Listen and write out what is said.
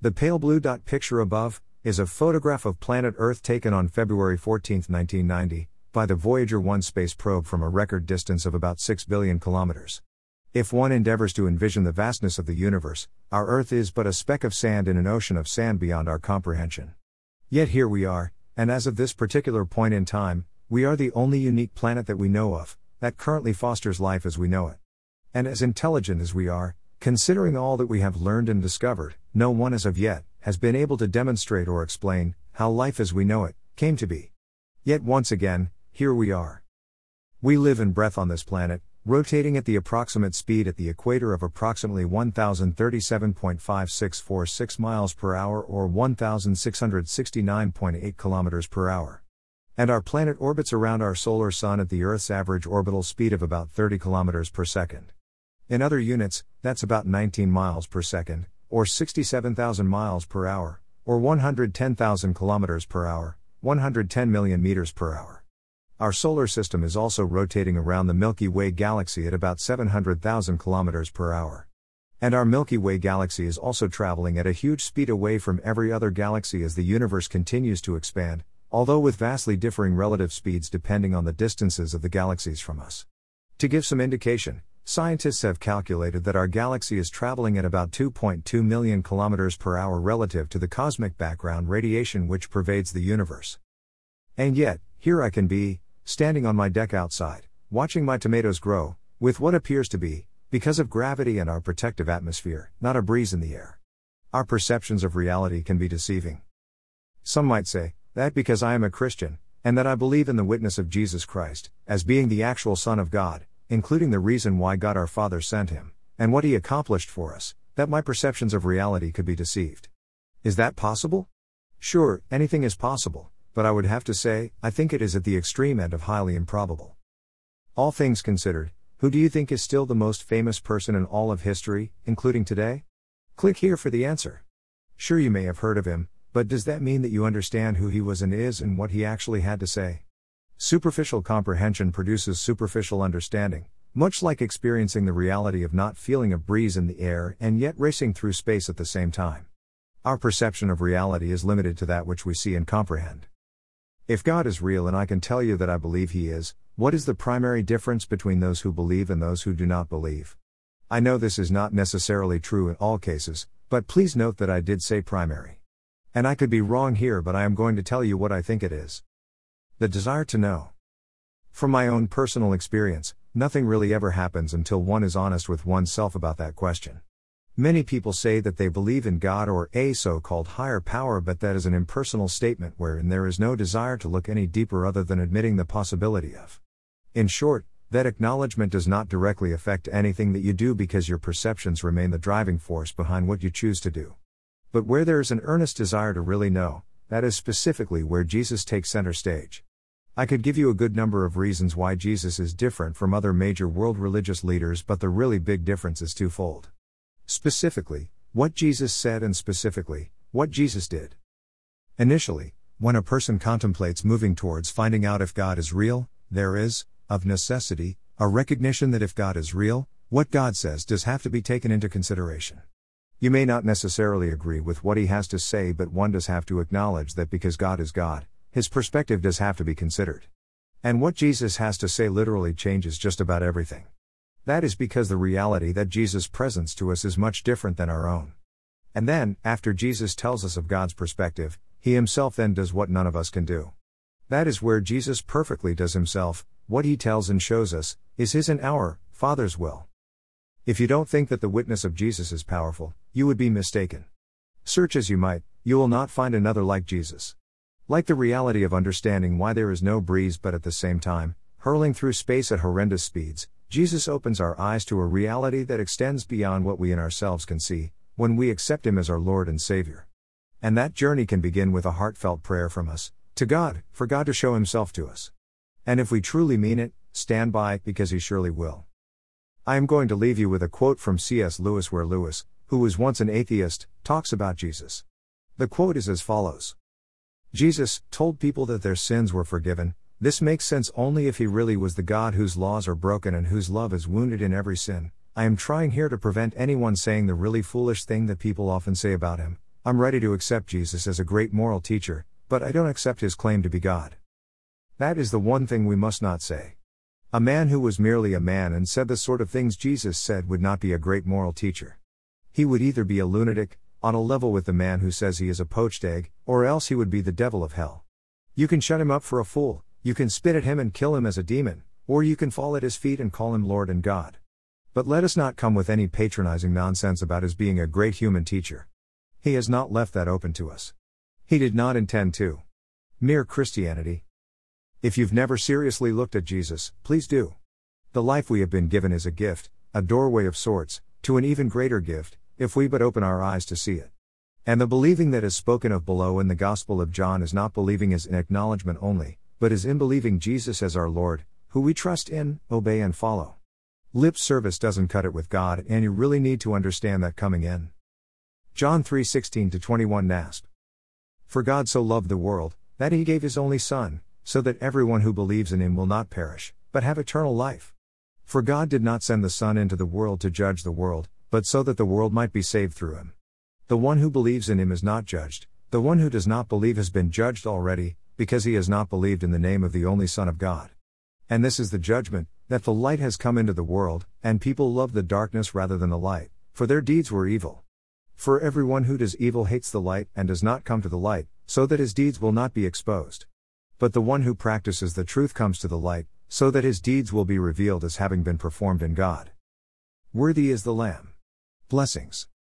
The pale blue dot picture above is a photograph of planet Earth taken on February 14, 1990, by the Voyager 1 space probe from a record distance of about 6 billion kilometers. If one endeavors to envision the vastness of the universe, our Earth is but a speck of sand in an ocean of sand beyond our comprehension. Yet here we are, and as of this particular point in time, we are the only unique planet that we know of, that currently fosters life as we know it. And as intelligent as we are, considering all that we have learned and discovered, no one as of yet has been able to demonstrate or explain how life as we know it came to be. Yet once again, here we are. We live in breath on this planet, rotating at the approximate speed at the equator of approximately 1037.5646 miles per hour or 1669.8 kilometers per hour. And our planet orbits around our solar sun at the Earth's average orbital speed of about 30 kilometers per second. In other units, that's about 19 miles per second, or 67,000 miles per hour, or 110,000 kilometers per hour, 110 million meters per hour. Our solar system is also rotating around the Milky Way galaxy at about 700,000 kilometers per hour. And our Milky Way galaxy is also traveling at a huge speed away from every other galaxy as the universe continues to expand, although with vastly differing relative speeds depending on the distances of the galaxies from us. To give some indication, scientists have calculated that our galaxy is traveling at about 2.2 million kilometers per hour relative to the cosmic background radiation which pervades the universe. And yet, here I can be, standing on my deck outside, watching my tomatoes grow, with what appears to be, because of gravity and our protective atmosphere, not a breeze in the air. Our perceptions of reality can be deceiving. Some might say, that because I am a Christian, and that I believe in the witness of Jesus Christ, as being the actual Son of God, including the reason why God our Father sent him, and what he accomplished for us, that my perceptions of reality could be deceived. Is that possible? Sure, anything is possible, but I would have to say, I think it is at the extreme end of highly improbable. All things considered, who do you think is still the most famous person in all of history, including today? Click here for the answer. Sure, you may have heard of him, but does that mean that you understand who he was and is and what he actually had to say? Superficial comprehension produces superficial understanding, much like experiencing the reality of not feeling a breeze in the air and yet racing through space at the same time. Our perception of reality is limited to that which we see and comprehend. If God is real and I can tell you that I believe He is, what is the primary difference between those who believe and those who do not believe? I know this is not necessarily true in all cases, but please note that I did say primary. And I could be wrong here, but I am going to tell you what I think it is. The desire to know. From my own personal experience, nothing really ever happens until one is honest with oneself about that question. Many people say that they believe in God or a so called higher power, but that is an impersonal statement wherein there is no desire to look any deeper other than admitting the possibility of. In short, that acknowledgement does not directly affect anything that you do because your perceptions remain the driving force behind what you choose to do. But where there is an earnest desire to really know, that is specifically where Jesus takes center stage. I could give you a good number of reasons why Jesus is different from other major world religious leaders, but the really big difference is twofold. Specifically, what Jesus said and specifically, what Jesus did. Initially, when a person contemplates moving towards finding out if God is real, there is, of necessity, a recognition that if God is real, what God says does have to be taken into consideration. You may not necessarily agree with what he has to say, but one does have to acknowledge that because God is God, his perspective does have to be considered. And what Jesus has to say literally changes just about everything. That is because the reality that Jesus presents to us is much different than our own. And then, after Jesus tells us of God's perspective, he himself then does what none of us can do. That is where Jesus perfectly does himself, what he tells and shows us, is his and our Father's will. If you don't think that the witness of Jesus is powerful, you would be mistaken. Search as you might, you will not find another like Jesus. Like the reality of understanding why there is no breeze but at the same time, hurling through space at horrendous speeds, Jesus opens our eyes to a reality that extends beyond what we in ourselves can see, when we accept Him as our Lord and Savior. And that journey can begin with a heartfelt prayer from us, to God, for God to show Himself to us. And if we truly mean it, stand by, because He surely will. I am going to leave you with a quote from C.S. Lewis, where Lewis, who was once an atheist, talks about Jesus. The quote is as follows Jesus told people that their sins were forgiven, this makes sense only if he really was the God whose laws are broken and whose love is wounded in every sin. I am trying here to prevent anyone saying the really foolish thing that people often say about him I'm ready to accept Jesus as a great moral teacher, but I don't accept his claim to be God. That is the one thing we must not say. A man who was merely a man and said the sort of things Jesus said would not be a great moral teacher. He would either be a lunatic, on a level with the man who says he is a poached egg, or else he would be the devil of hell. You can shut him up for a fool, you can spit at him and kill him as a demon, or you can fall at his feet and call him Lord and God. But let us not come with any patronizing nonsense about his being a great human teacher. He has not left that open to us. He did not intend to. Mere Christianity. If you've never seriously looked at Jesus, please do. The life we have been given is a gift, a doorway of sorts, to an even greater gift, if we but open our eyes to see it. And the believing that is spoken of below in the Gospel of John is not believing as in acknowledgement only, but is in believing Jesus as our Lord, who we trust in, obey, and follow. Lip service doesn't cut it with God, and you really need to understand that coming in. John 3:16 21 NASB. For God so loved the world that he gave his only son so that everyone who believes in him will not perish, but have eternal life. For God did not send the Son into the world to judge the world, but so that the world might be saved through him. The one who believes in him is not judged, the one who does not believe has been judged already, because he has not believed in the name of the only Son of God. And this is the judgment, that the light has come into the world, and people love the darkness rather than the light, for their deeds were evil. For everyone who does evil hates the light and does not come to the light, so that his deeds will not be exposed. But the one who practices the truth comes to the light, so that his deeds will be revealed as having been performed in God. Worthy is the Lamb. Blessings.